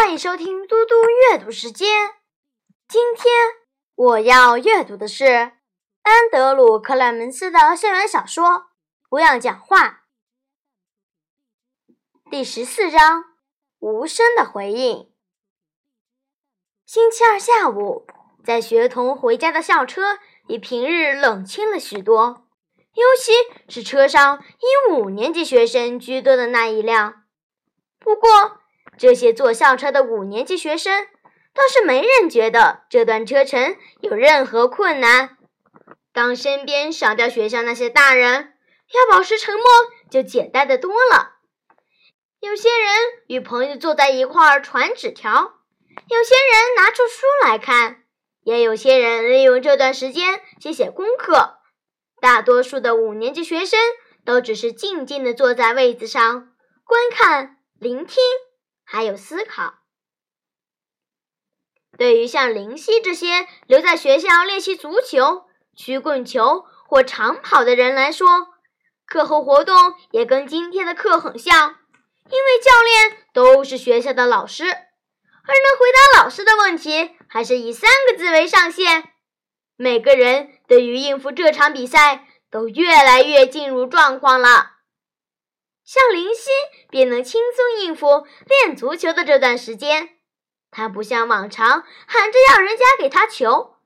欢迎收听嘟嘟阅读时间。今天我要阅读的是安德鲁·克莱门斯的校园小说《不要讲话》第十四章《无声的回应》。星期二下午，在学童回家的校车比平日冷清了许多，尤其是车上以五年级学生居多的那一辆。不过，这些坐校车的五年级学生倒是没人觉得这段车程有任何困难。当身边少掉学校那些大人，要保持沉默就简单的多了。有些人与朋友坐在一块儿传纸条，有些人拿出书来看，也有些人利用这段时间写写功课。大多数的五年级学生都只是静静地坐在位子上观看、聆听。还有思考。对于像林夕这些留在学校练习足球、曲棍球或长跑的人来说，课后活动也跟今天的课很像，因为教练都是学校的老师，而能回答老师的问题还是以三个字为上限。每个人对于应付这场比赛都越来越进入状况了。像林夕便能轻松应付练足球的这段时间，他不像往常喊着要人家给他球，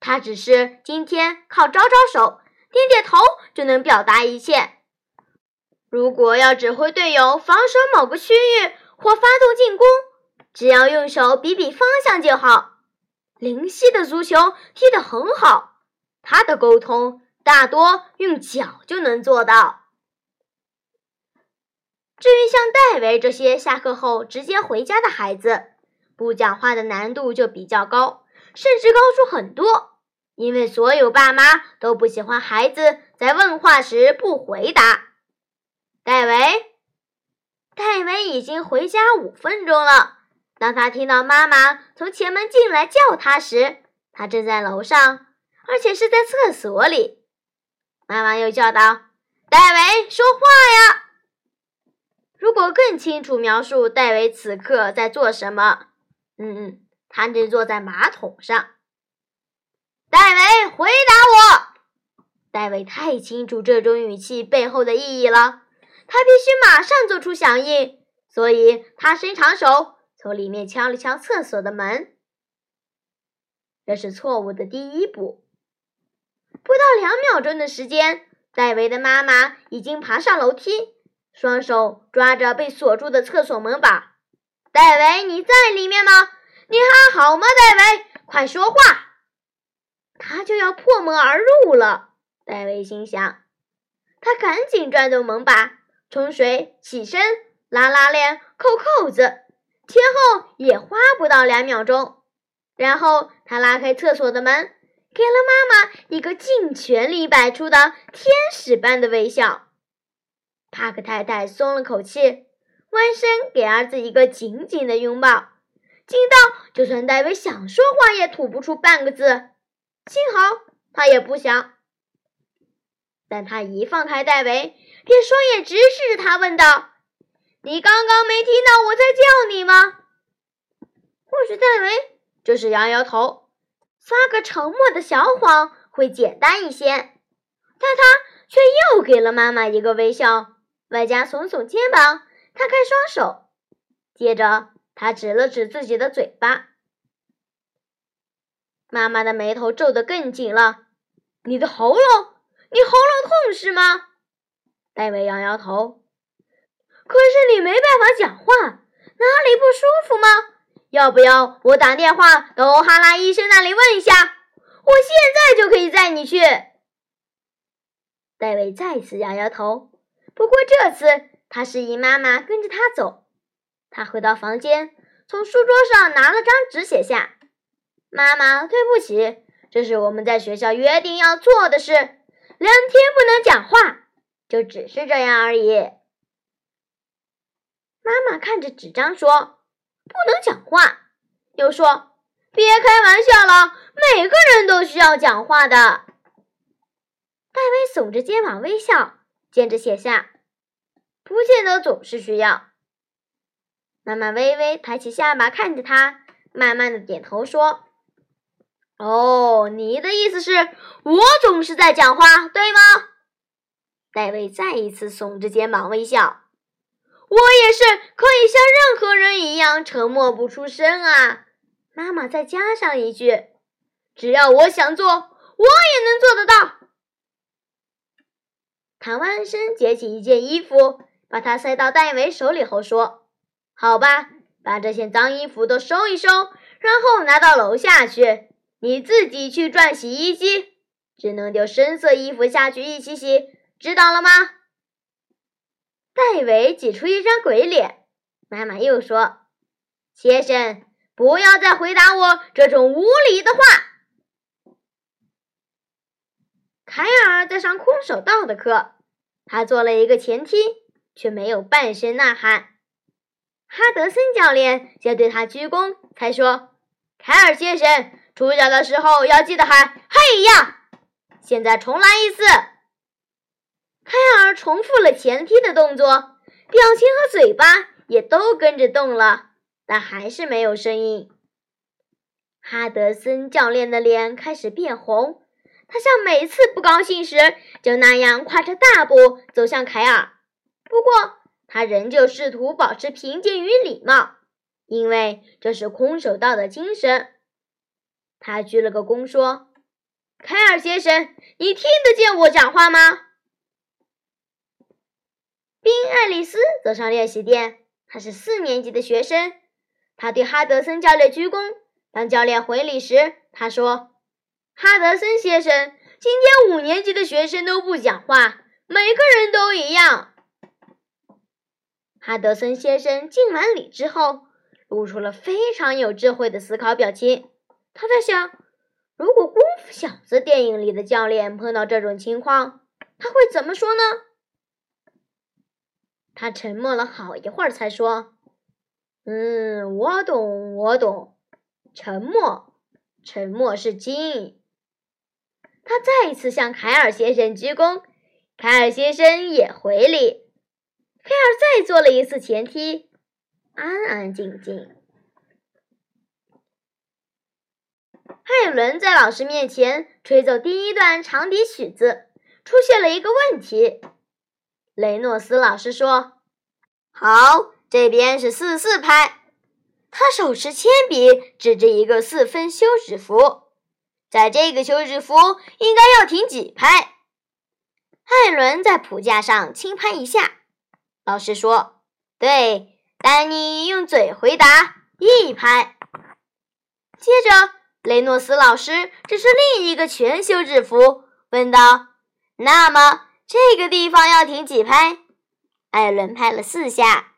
他只是今天靠招招手、点点头就能表达一切。如果要指挥队友防守某个区域或发动进攻，只要用手比比方向就好。林夕的足球踢得很好，他的沟通大多用脚就能做到。至于像戴维这些下课后直接回家的孩子，不讲话的难度就比较高，甚至高出很多。因为所有爸妈都不喜欢孩子在问话时不回答。戴维，戴维已经回家五分钟了。当他听到妈妈从前门进来叫他时，他正在楼上，而且是在厕所里。妈妈又叫道：“戴维，说话呀！”如果更清楚描述戴维此刻在做什么，嗯嗯，他正坐在马桶上。戴维，回答我！戴维太清楚这种语气背后的意义了，他必须马上做出响应，所以他伸长手从里面敲了敲厕所的门。这是错误的第一步。不到两秒钟的时间，戴维的妈妈已经爬上楼梯。双手抓着被锁住的厕所门把，戴维，你在里面吗？你还好吗，戴维？快说话！他就要破门而入了。戴维心想，他赶紧转动门把，冲水、起身、拉拉链、扣扣子，前后也花不到两秒钟。然后他拉开厕所的门，给了妈妈一个尽全力摆出的天使般的微笑。帕克太太松了口气，弯身给儿子一个紧紧的拥抱，紧到就算戴维想说话也吐不出半个字。幸好他也不想。但他一放开戴维，便双眼直视着他，问道：“你刚刚没听到我在叫你吗？”或许戴维就是摇摇头，撒个沉默的小谎会简单一些。但他却又给了妈妈一个微笑。外加耸耸肩膀，摊开双手，接着他指了指自己的嘴巴。妈妈的眉头皱得更紧了。“你的喉咙？你喉咙痛是吗？”戴维摇摇头。“可是你没办法讲话，哪里不舒服吗？要不要我打电话到欧哈拉医生那里问一下？我现在就可以载你去。”戴维再次摇摇头。不过这次，他示意妈妈跟着他走。他回到房间，从书桌上拿了张纸，写下：“妈妈，对不起，这是我们在学校约定要做的事。两天不能讲话，就只是这样而已。”妈妈看着纸张说：“不能讲话。”又说：“别开玩笑了，每个人都需要讲话的。”戴维耸着肩膀微笑。接着写下，不见得总是需要。妈妈微微抬起下巴看着他，慢慢的点头说：“哦，你的意思是，我总是在讲话，对吗？”戴维再一次耸着肩膀微笑。我也是可以像任何人一样沉默不出声啊！妈妈再加上一句：“只要我想做，我也能做得到。”唐万生捡起一件衣服，把它塞到戴维手里后说：“好吧，把这些脏衣服都收一收，然后拿到楼下去。你自己去转洗衣机，只能丢深色衣服下去一起洗，知道了吗？”戴维挤出一张鬼脸。妈妈又说：“先生，不要再回答我这种无理的话。”凯尔在上空手道的课，他做了一个前踢，却没有半声呐喊。哈德森教练先对他鞠躬，才说：“凯尔先生，出脚的时候要记得喊‘嘿呀’。现在重来一次。”凯尔重复了前踢的动作，表情和嘴巴也都跟着动了，但还是没有声音。哈德森教练的脸开始变红，他像每次不高兴时就那样跨着大步走向凯尔。不过，他仍旧试图保持平静与礼貌，因为这是空手道的精神。他鞠了个躬，说：“凯尔先生，你听得见我讲话吗？”宾爱丽丝走上练习垫，她是四年级的学生。她对哈德森教练鞠躬。当教练回礼时，她说：“哈德森先生，今天五年级的学生都不讲话，每个人都一样。”哈德森先生敬完礼之后，露出了非常有智慧的思考表情。他在想：如果《功夫小子》电影里的教练碰到这种情况，他会怎么说呢？他沉默了好一会儿，才说：“嗯，我懂，我懂。沉默，沉默是金。”他再一次向凯尔先生鞠躬，凯尔先生也回礼。凯尔再做了一次前踢，安安静静。艾伦在老师面前吹奏第一段长笛曲子，出现了一个问题。雷诺斯老师说：“好，这边是四四拍。”他手持铅笔，指着一个四分休止符，在这个休止符应该要停几拍？艾伦在谱架上轻拍一下。老师说：“对。”丹尼用嘴回答：“一拍。”接着，雷诺斯老师指出另一个全休止符，问道：“那么？”这个地方要停几拍？艾伦拍了四下。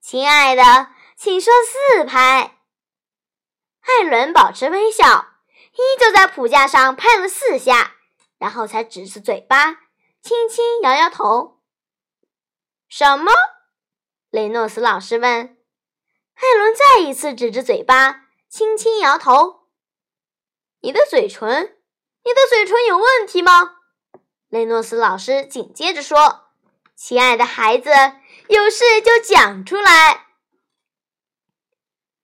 亲爱的，请说四拍。艾伦保持微笑，依旧在谱架上拍了四下，然后才指着嘴巴，轻轻摇摇头。什么？雷诺斯老师问。艾伦再一次指着嘴巴，轻轻摇头。你的嘴唇，你的嘴唇有问题吗？雷诺斯老师紧接着说：“亲爱的孩子，有事就讲出来。”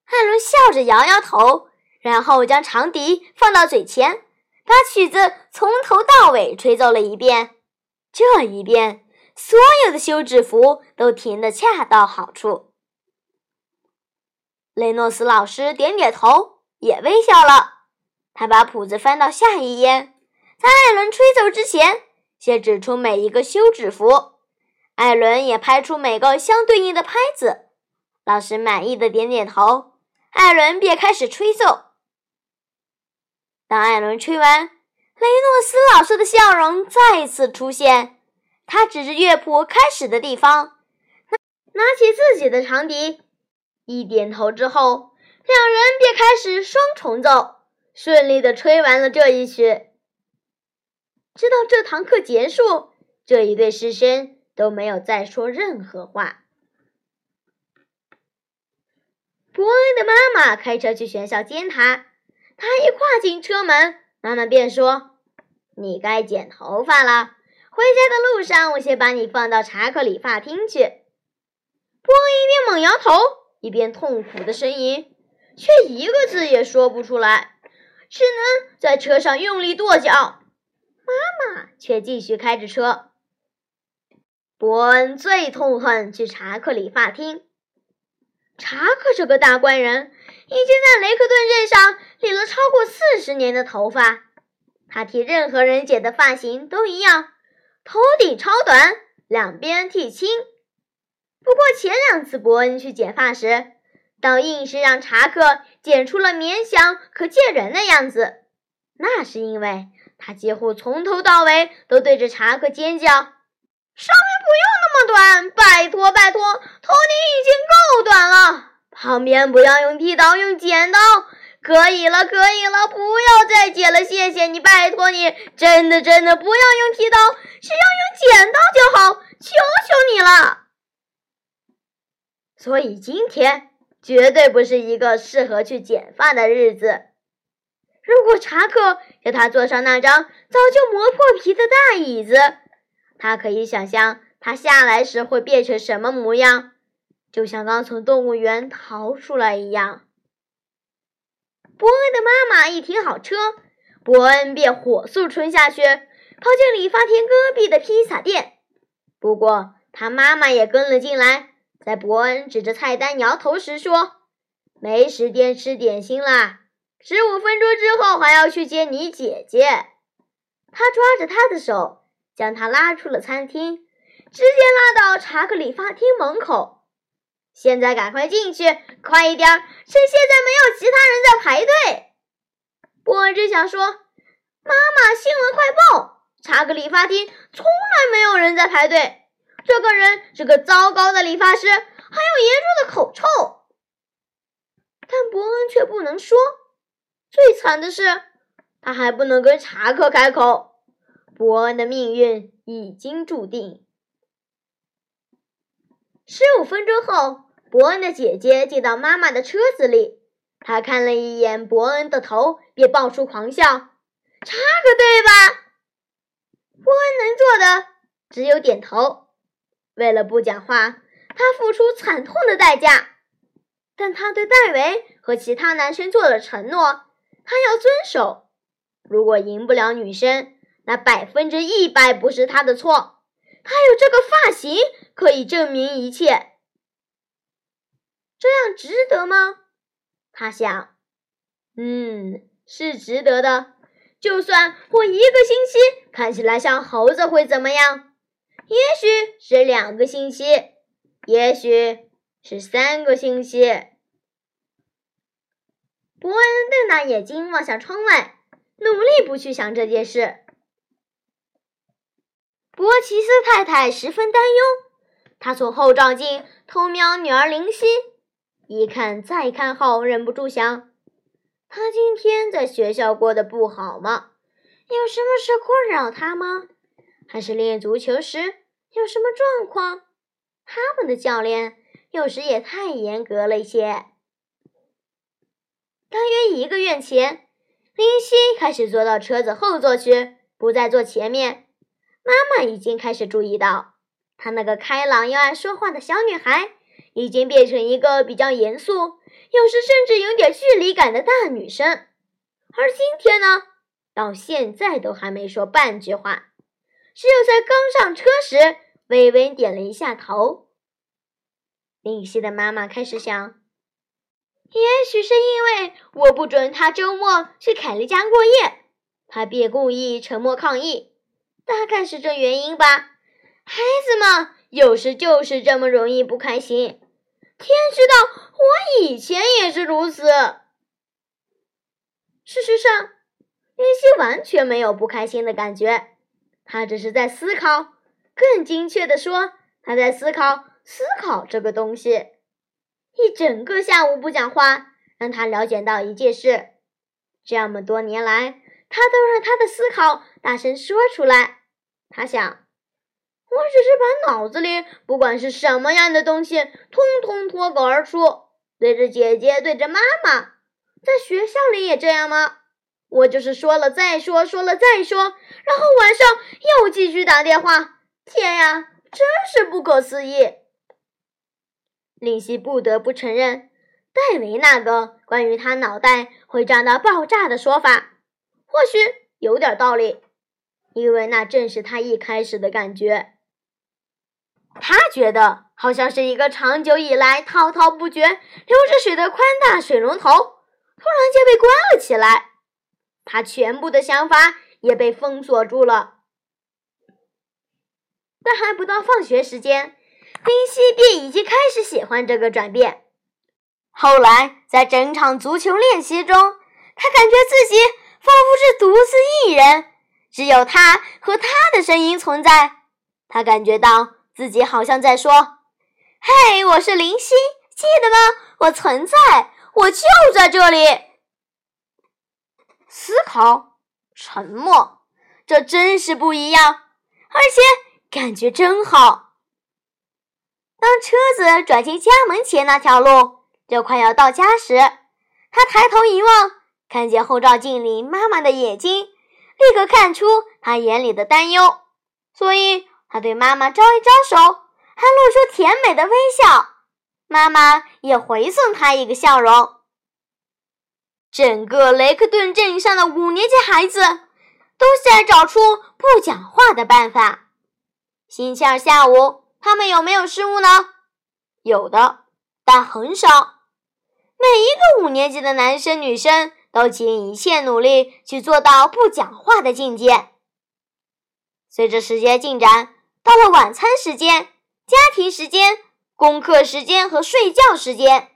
艾伦笑着摇摇头，然后将长笛放到嘴前，把曲子从头到尾吹奏了一遍。这一遍，所有的休止符都停得恰到好处。雷诺斯老师点点头，也微笑了。他把谱子翻到下一页，在艾伦吹奏之前。先指出每一个休止符，艾伦也拍出每个相对应的拍子。老师满意的点点头，艾伦便开始吹奏。当艾伦吹完，雷诺斯老师的笑容再次出现。他指着乐谱开始的地方，拿起自己的长笛，一点头之后，两人便开始双重奏，顺利的吹完了这一曲。直到这堂课结束，这一对师生都没有再说任何话。伯恩的妈妈开车去学校接他，他一跨进车门，妈妈便说：“你该剪头发了，回家的路上我先把你放到查克理发厅去。”伯恩一边猛摇头，一边痛苦的呻吟，却一个字也说不出来，只能在车上用力跺脚。妈妈却继续开着车。伯恩最痛恨去查克理发厅。查克这个大官人已经在雷克顿镇上理了超过四十年的头发，他替任何人剪的发型都一样，头顶超短，两边剃轻。不过前两次伯恩去剪发时，倒硬是让查克剪出了勉强可见人的样子。那是因为他几乎从头到尾都对着查克尖叫：“上面不用那么短，拜托拜托，头顶已经够短了。旁边不要用剃刀，用剪刀。可以了，可以了，不要再剪了，谢谢你，拜托你，真的真的不要用剃刀，只要用剪刀就好，求求你了。”所以今天绝对不是一个适合去剪发的日子。如果查克叫他坐上那张早就磨破皮的大椅子，他可以想象他下来时会变成什么模样，就像刚从动物园逃出来一样。伯恩的妈妈一停好车，伯恩便火速冲下去，跑进理发厅隔壁的披萨店。不过他妈妈也跟了进来。在伯恩指着菜单摇头时说：“没时间吃点心啦，十五分钟之后还要去接你姐姐。”他抓着他的手，将他拉出了餐厅，直接拉到查克理发厅门口。现在赶快进去，快一点，趁现在没有其他人在排队。伯恩只想说：“妈妈，新闻快报！查克理发厅从来没有人在排队。”这个人是个糟糕的理发师，还有严重的口臭。但伯恩却不能说。最惨的是，他还不能跟查克开口。伯恩的命运已经注定。十五分钟后，伯恩的姐姐进到妈妈的车子里。她看了一眼伯恩的头，便爆出狂笑：“插个队吧？”伯恩能做的只有点头。为了不讲话，他付出惨痛的代价。但他对戴维和其他男生做了承诺，他要遵守。如果赢不了女生，那百分之一百不是他的错。他有这个发型可以证明一切。这样值得吗？他想。嗯，是值得的。就算过一个星期看起来像猴子，会怎么样？也许是两个星期，也许是三个星期。伯恩瞪大眼睛望向窗外，努力不去想这件事。伯奇斯太太十分担忧，她从后照镜偷瞄女儿林希，一看再看后，忍不住想：她今天在学校过得不好吗？有什么事困扰她吗？还是练足球时有什么状况？他们的教练有时也太严格了一些。大约一个月前，林夕开始坐到车子后座去，不再坐前面。妈妈已经开始注意到，她那个开朗又爱说话的小女孩，已经变成一个比较严肃，有时甚至有点距离感的大女生。而今天呢，到现在都还没说半句话。只有在刚上车时，微微点了一下头。林夕的妈妈开始想：也许是因为我不准她周末去凯莉家过夜，她便故意沉默抗议。大概是这原因吧。孩子们有时就是这么容易不开心。天知道，我以前也是如此。事实上，林夕完全没有不开心的感觉。他只是在思考，更精确的说，他在思考“思考”这个东西。一整个下午不讲话，让他了解到一件事：这么多年来，他都让他的思考大声说出来。他想，我只是把脑子里不管是什么样的东西，通通脱口而出，对着姐姐，对着妈妈，在学校里也这样吗？我就是说了再说，说了再说，然后晚上又继续打电话。天呀，真是不可思议！林夕不得不承认，戴维那个关于他脑袋会胀到爆炸的说法，或许有点道理，因为那正是他一开始的感觉。他觉得好像是一个长久以来滔滔不绝、流着水的宽大水龙头，突然间被关了起来，他全部的想法也被封锁住了。但还不到放学时间，林夕便已经开始喜欢这个转变。后来，在整场足球练习中，他感觉自己仿佛是独自一人，只有他和他的声音存在。他感觉到。自己好像在说：“嘿，我是林夕，记得吗？我存在，我就在这里。”思考，沉默，这真是不一样，而且感觉真好。当车子转进家门前那条路，就快要到家时，他抬头一望，看见后照镜里妈妈的眼睛，立刻看出她眼里的担忧，所以。他对妈妈招一招手，还露出甜美的微笑。妈妈也回送他一个笑容。整个雷克顿镇上的五年级孩子都在找出不讲话的办法。星期二下午，他们有没有失误呢？有的，但很少。每一个五年级的男生女生都尽一切努力去做到不讲话的境界。随着时间进展。到了晚餐时间、家庭时间、功课时间和睡觉时间，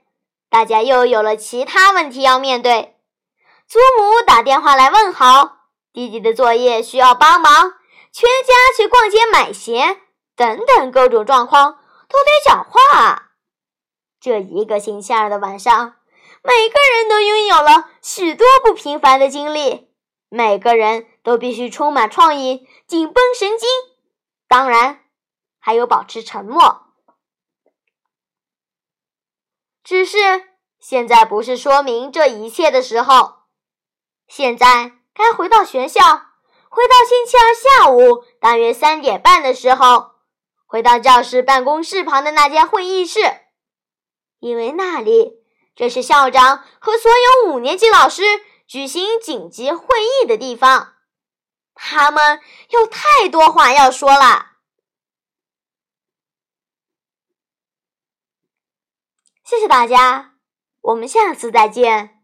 大家又有了其他问题要面对。祖母打电话来问好，弟弟的作业需要帮忙，全家去逛街买鞋，等等各种状况都得讲话。这一个星期二的晚上，每个人都拥有了许多不平凡的经历，每个人都必须充满创意，紧绷神经。当然，还有保持沉默。只是现在不是说明这一切的时候。现在该回到学校，回到星期二下午大约三点半的时候，回到教室办公室旁的那间会议室，因为那里这是校长和所有五年级老师举行紧急会议的地方。他们有太多话要说了。谢谢大家，我们下次再见。